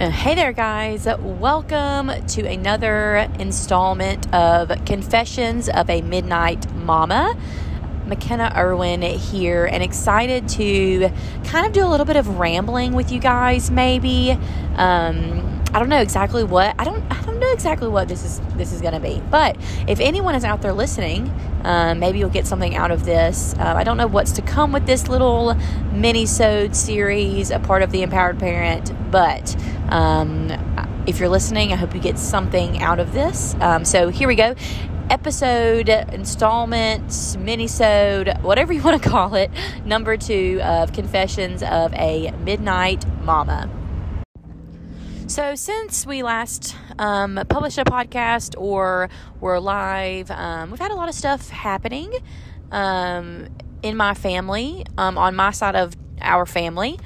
Uh, hey there, guys. Welcome to another installment of Confessions of a Midnight Mama. McKenna Irwin here, and excited to kind of do a little bit of rambling with you guys, maybe. Um, I don't know exactly what I don't I don't know exactly what this is this is going to be. But if anyone is out there listening, um, maybe you'll get something out of this. Uh, I don't know what's to come with this little mini-sode series, a part of the Empowered Parent, but um, if you're listening, I hope you get something out of this. Um, so here we go episode, installment, mini-sode, whatever you want to call it, number two of Confessions of a Midnight Mama. So, since we last um, published a podcast or were live, um, we've had a lot of stuff happening um, in my family, um, on my side of our family.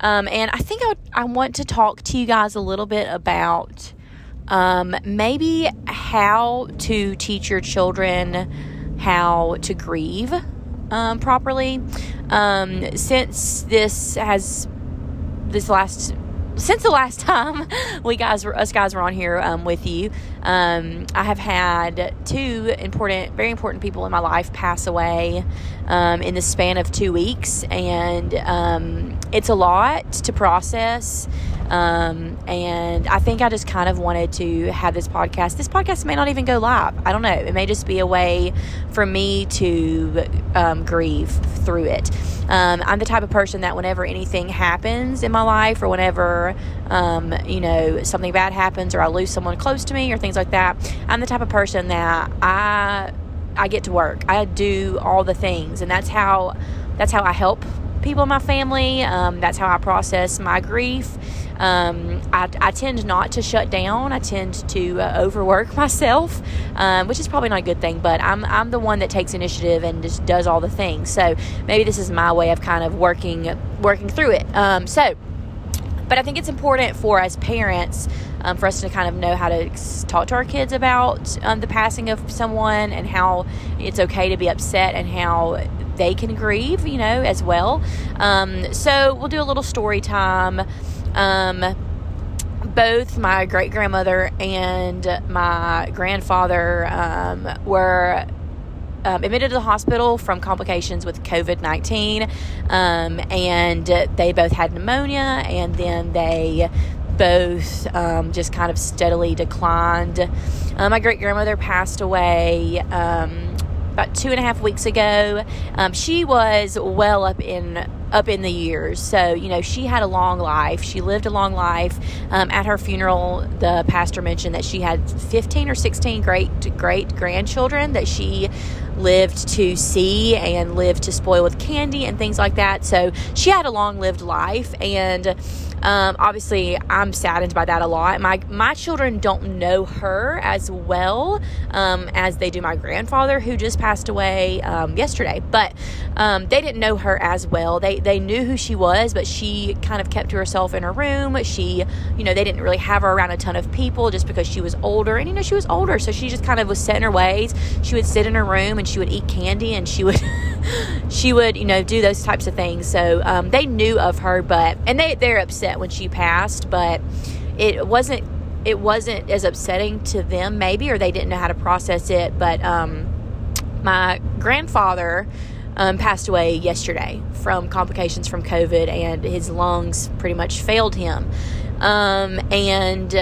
Um, and I think I, I want to talk to you guys a little bit about um, maybe how to teach your children how to grieve properly. since this has this last since the last time we guys were us guys were on here um, with you, um, I have had two important, very important people in my life pass away um, in the span of two weeks, and um, it's a lot to process. Um, and I think I just kind of wanted to have this podcast. This podcast may not even go live. I don't know. It may just be a way for me to um, grieve through it. Um, I'm the type of person that whenever anything happens in my life, or whenever um, you know something bad happens, or I lose someone close to me, or things like that, I'm the type of person that I I get to work. I do all the things, and that's how that's how I help people in my family. Um, that's how I process my grief. Um, I, I, tend not to shut down. I tend to uh, overwork myself, um, which is probably not a good thing. But I'm I'm the one that takes initiative and just does all the things. So maybe this is my way of kind of working working through it. Um, so, but I think it's important for as parents. Um, for us to kind of know how to talk to our kids about um, the passing of someone and how it's okay to be upset and how they can grieve, you know, as well. Um, so we'll do a little story time. Um, both my great grandmother and my grandfather um, were um, admitted to the hospital from complications with COVID 19. Um, and they both had pneumonia, and then they both um, just kind of steadily declined. Uh, my great grandmother passed away um, about two and a half weeks ago. Um, she was well up in up in the years, so you know she had a long life. She lived a long life. Um, at her funeral, the pastor mentioned that she had fifteen or sixteen great great grandchildren that she lived to see and lived to spoil with candy and things like that. So she had a long lived life and um, obviously, I'm saddened by that a lot. My my children don't know her as well um, as they do my grandfather, who just passed away um, yesterday. But um, they didn't know her as well. They they knew who she was, but she kind of kept to herself in her room. She, you know, they didn't really have her around a ton of people just because she was older, and you know, she was older, so she just kind of was set in her ways. She would sit in her room and she would eat candy, and she would she would, you know, do those types of things. So um, they knew of her, but and they they're upset when she passed, but it wasn't it wasn't as upsetting to them maybe, or they didn't know how to process it. But um, my grandfather. Um, passed away yesterday from complications from COVID, and his lungs pretty much failed him. Um, and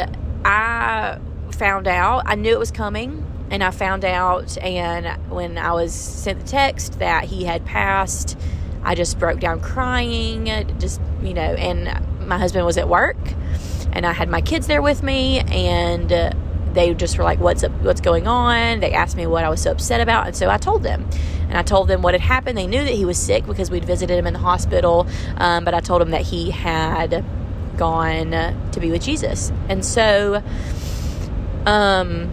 I found out, I knew it was coming and I found out, and when I was sent the text that he had passed, I just broke down crying, just, you know, and my husband was at work, and I had my kids there with me, and they just were like, "What's up, what's going on?" They asked me what I was so upset about, and so I told them, and I told them what had happened. They knew that he was sick because we'd visited him in the hospital, um, but I told them that he had gone to be with Jesus, and so, um,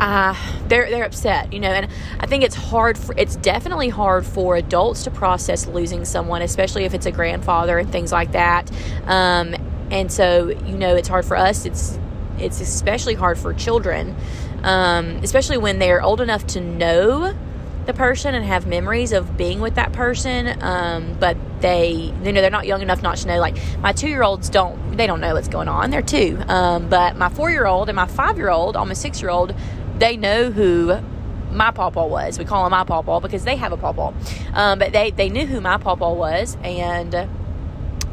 uh, they're they're upset, you know, and I think it's hard for it's definitely hard for adults to process losing someone, especially if it's a grandfather and things like that. Um, and so, you know, it's hard for us. It's it's especially hard for children, um, especially when they're old enough to know the person and have memories of being with that person, um, but they you know they're not young enough not to know like my two year olds don't they don't know what's going on they're two um, but my four year old and my five year old almost six year old they know who my pawpaw was. We call him my pawpaw because they have a pawpaw. Um, but they they knew who my pawpaw was and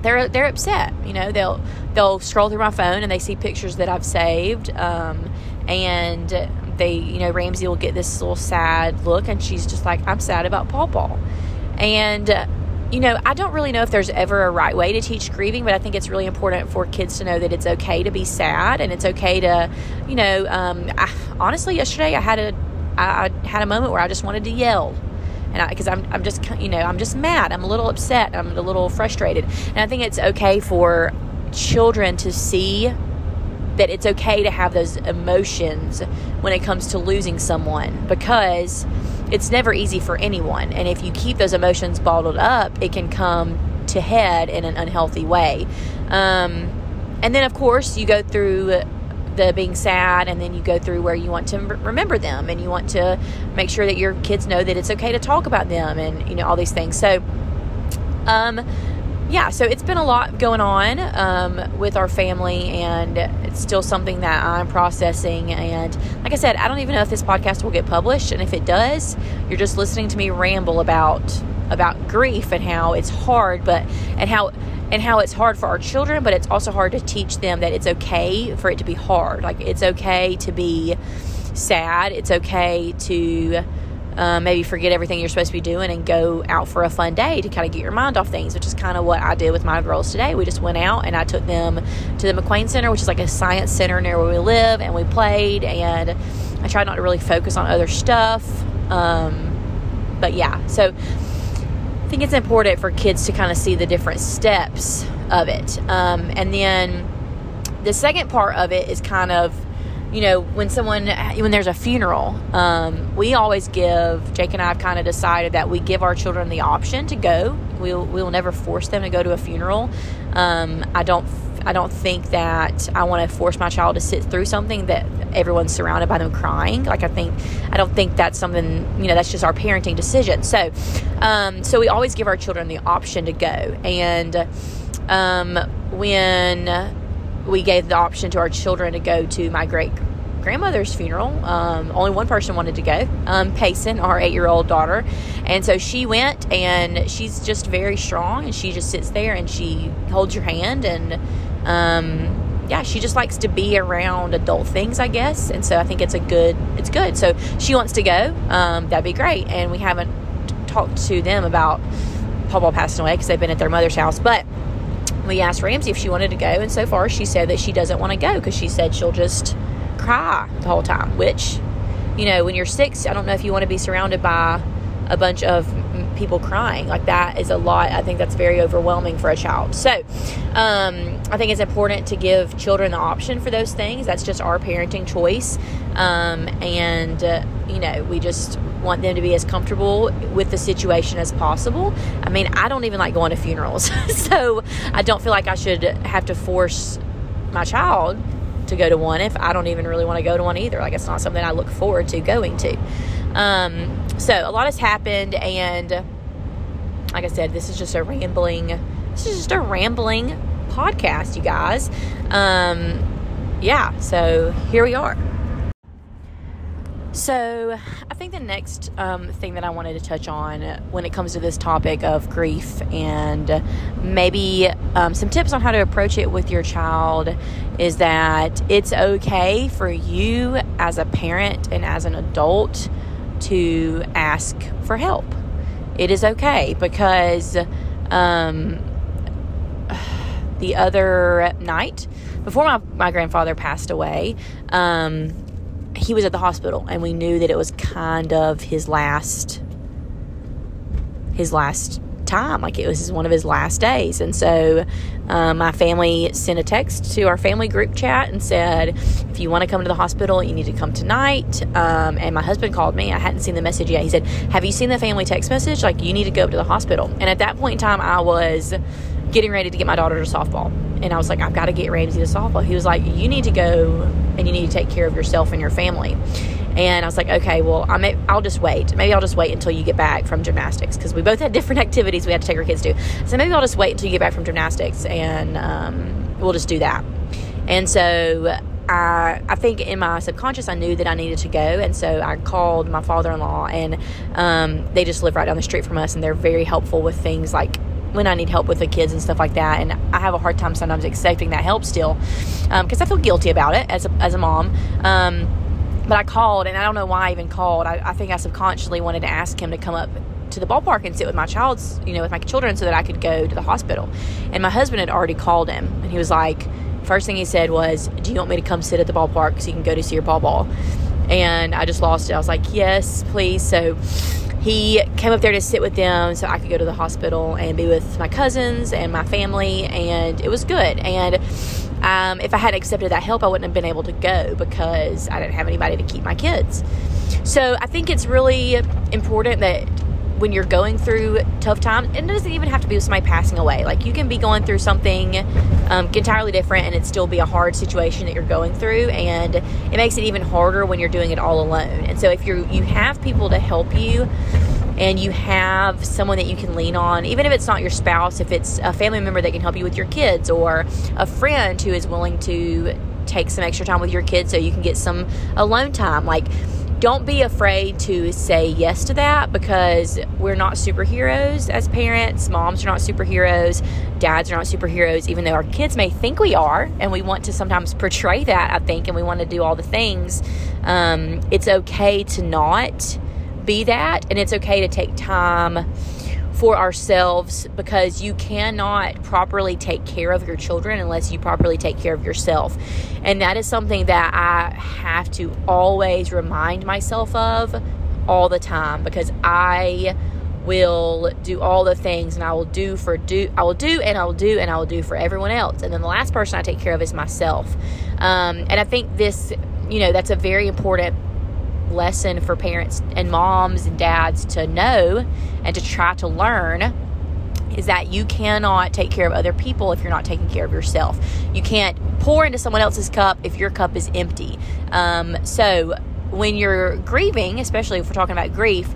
they're they're upset you know they'll they'll scroll through my phone and they see pictures that I've saved um, and they you know Ramsey will get this little sad look and she's just like I'm sad about pawpaw. And you know, I don't really know if there's ever a right way to teach grieving, but I think it's really important for kids to know that it's okay to be sad and it's okay to, you know, um, I, honestly, yesterday I had a, I had a moment where I just wanted to yell. And because I'm, I'm just, you know, I'm just mad. I'm a little upset. I'm a little frustrated. And I think it's okay for children to see that it's okay to have those emotions when it comes to losing someone because it's never easy for anyone. And if you keep those emotions bottled up, it can come to head in an unhealthy way. Um, and then, of course, you go through the being sad, and then you go through where you want to remember them, and you want to make sure that your kids know that it's okay to talk about them, and you know all these things. So, um, yeah, so it's been a lot going on um, with our family, and it's still something that I'm processing. And like I said, I don't even know if this podcast will get published, and if it does, you're just listening to me ramble about about grief and how it's hard, but and how and how it's hard for our children, but it's also hard to teach them that it's okay for it to be hard. Like it's okay to be sad. It's okay to um, maybe forget everything you're supposed to be doing and go out for a fun day to kind of get your mind off things, which is kind of what I did with my girls today. We just went out and I took them to the McWane Center, which is like a science center near where we live, and we played. And I tried not to really focus on other stuff. Um, but yeah, so I think it's important for kids to kind of see the different steps of it. Um, and then the second part of it is kind of you know, when someone, when there's a funeral, um, we always give, Jake and I have kind of decided that we give our children the option to go. We'll, we'll never force them to go to a funeral. Um, I don't, I don't think that I want to force my child to sit through something that everyone's surrounded by them crying. Like I think, I don't think that's something, you know, that's just our parenting decision. So, um, so we always give our children the option to go. And, um, when, we gave the option to our children to go to my great grandmother's funeral. Um, only one person wanted to go, um, Payson, our eight year old daughter. And so she went, and she's just very strong, and she just sits there and she holds your hand. And um, yeah, she just likes to be around adult things, I guess. And so I think it's a good, it's good. So she wants to go. Um, that'd be great. And we haven't talked to them about Papa passing away because they've been at their mother's house. But we asked Ramsey if she wanted to go, and so far she said that she doesn't want to go because she said she'll just cry the whole time. Which, you know, when you're six, I don't know if you want to be surrounded by a bunch of people crying. Like that is a lot. I think that's very overwhelming for a child. So, um, I think it's important to give children the option for those things. That's just our parenting choice. Um, and, uh, you know, we just want them to be as comfortable with the situation as possible. I mean, I don't even like going to funerals. so, I don't feel like I should have to force my child to go to one if I don't even really want to go to one either. Like, it's not something I look forward to going to. Um, so a lot has happened, and like I said, this is just a rambling. This is just a rambling podcast, you guys. Um, yeah, so here we are. So, I think the next um, thing that I wanted to touch on when it comes to this topic of grief and maybe um, some tips on how to approach it with your child is that it's okay for you as a parent and as an adult to ask for help. It is okay because um, the other night, before my, my grandfather passed away, um, he was at the hospital and we knew that it was kind of his last his last time. Like it was one of his last days. And so um, my family sent a text to our family group chat and said, if you want to come to the hospital, you need to come tonight. Um, and my husband called me. I hadn't seen the message yet. He said, Have you seen the family text message? Like, you need to go to the hospital. And at that point in time, I was getting ready to get my daughter to softball. And I was like, I've got to get Ramsey to softball. He was like, You need to go and you need to take care of yourself and your family. And I was like, okay, well, I may, I'll just wait. Maybe I'll just wait until you get back from gymnastics because we both had different activities we had to take our kids to. So maybe I'll just wait until you get back from gymnastics and um, we'll just do that. And so I, I think in my subconscious I knew that I needed to go, and so I called my father-in-law, and um, they just live right down the street from us, and they're very helpful with things like when I need help with the kids and stuff like that. And I have a hard time sometimes accepting that help still because um, I feel guilty about it as a, as a mom. Um, but I called, and I don't know why I even called. I, I think I subconsciously wanted to ask him to come up to the ballpark and sit with my child's, you know, with my children so that I could go to the hospital. And my husband had already called him, and he was like, first thing he said was, Do you want me to come sit at the ballpark so you can go to see your ball ball? And I just lost it. I was like, Yes, please. So he came up there to sit with them so I could go to the hospital and be with my cousins and my family, and it was good. And um, if I hadn't accepted that help, I wouldn't have been able to go because I didn't have anybody to keep my kids. So I think it's really important that when you're going through tough times, it doesn't even have to be with somebody passing away. Like you can be going through something um, entirely different, and it still be a hard situation that you're going through, and it makes it even harder when you're doing it all alone. And so if you you have people to help you, and you have someone that you can lean on, even if it's not your spouse, if it's a family member that can help you with your kids, or a friend who is willing to take some extra time with your kids so you can get some alone time, like don't be afraid to say yes to that because we're not superheroes as parents. Moms are not superheroes. Dads are not superheroes, even though our kids may think we are. And we want to sometimes portray that, I think, and we want to do all the things. Um, it's okay to not be that, and it's okay to take time for ourselves because you cannot properly take care of your children unless you properly take care of yourself. And that is something that I have to always remind myself of all the time because I will do all the things and I will do for do I will do and I will do and I will do for everyone else. And then the last person I take care of is myself. Um, and I think this, you know, that's a very important lesson for parents and moms and dads to know and to try to learn is that you cannot take care of other people if you're not taking care of yourself. You can't pour into someone else's cup if your cup is empty. Um, so, when you're grieving, especially if we're talking about grief,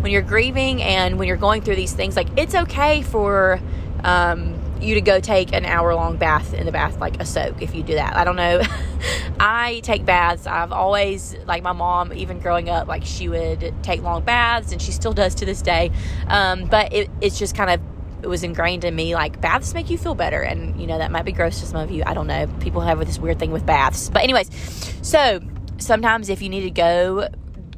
when you're grieving and when you're going through these things, like it's okay for um, you to go take an hour long bath in the bath, like a soak, if you do that. I don't know. I take baths. I've always, like my mom, even growing up, like she would take long baths, and she still does to this day. Um, but it, it's just kind of it was ingrained in me like baths make you feel better and you know that might be gross to some of you i don't know people have this weird thing with baths but anyways so sometimes if you need to go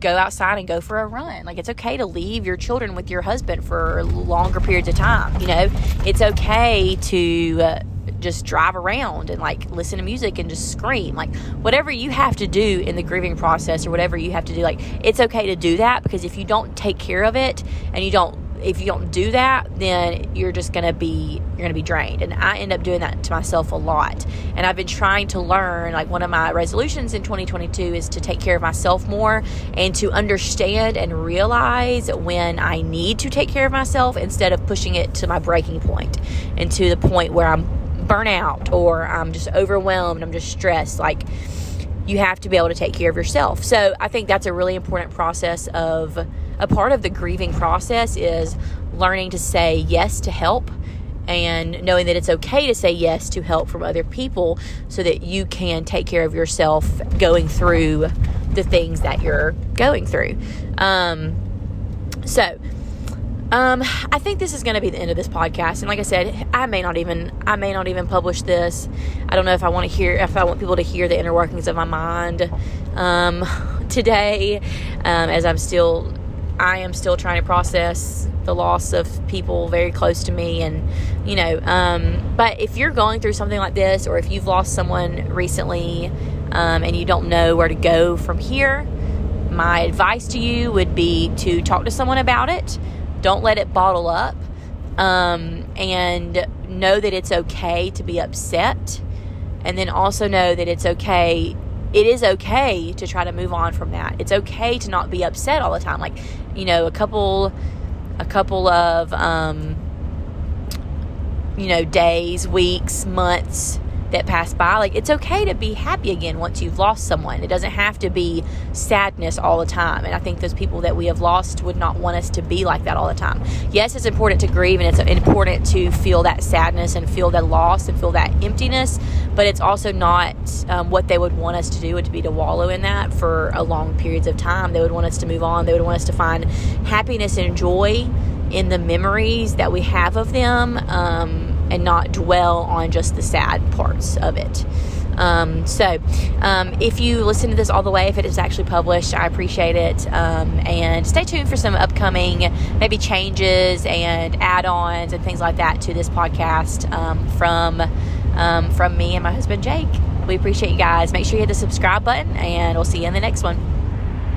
go outside and go for a run. Like it's okay to leave your children with your husband for longer periods of time. You know, it's okay to uh, just drive around and like listen to music and just scream. Like whatever you have to do in the grieving process or whatever you have to do, like it's okay to do that because if you don't take care of it and you don't if you don't do that, then you're just going to be you're going to be drained. And I end up doing that to myself a lot. And I've been trying to learn like one of my resolutions in 2022 is to take care of myself more and to understand and realize when I need to take care of myself instead of pushing it to my breaking point and to the point where I'm burnout or I'm just overwhelmed, I'm just stressed like you have to be able to take care of yourself. So I think that's a really important process of a part of the grieving process is learning to say yes to help and knowing that it's okay to say yes to help from other people so that you can take care of yourself going through the things that you're going through. Um, so, um, I think this is going to be the end of this podcast. And like I said, I may not even I may not even publish this. I don't know if I want to hear if I want people to hear the inner workings of my mind um, today, um, as I'm still I am still trying to process the loss of people very close to me and you know um, but if you're going through something like this or if you've lost someone recently um, and you don't know where to go from here my advice to you would be to talk to someone about it. Don't let it bottle up um, and know that it's okay to be upset. And then also know that it's okay it is okay to try to move on from that. It's okay to not be upset all the time. Like, you know, a couple a couple of um you know, days, weeks, months that pass by. Like it's okay to be happy again once you've lost someone. It doesn't have to be sadness all the time. And I think those people that we have lost would not want us to be like that all the time. Yes, it's important to grieve and it's important to feel that sadness and feel that loss and feel that emptiness, but it's also not um, what they would want us to do. To be to wallow in that for a long periods of time. They would want us to move on. They would want us to find happiness and joy in the memories that we have of them um, and not dwell on just the sad parts of it. Um, so, um, if you listen to this all the way, if it is actually published, I appreciate it. Um, and stay tuned for some upcoming maybe changes and add-ons and things like that to this podcast um, from um, from me and my husband Jake. We appreciate you guys. Make sure you hit the subscribe button, and we'll see you in the next one.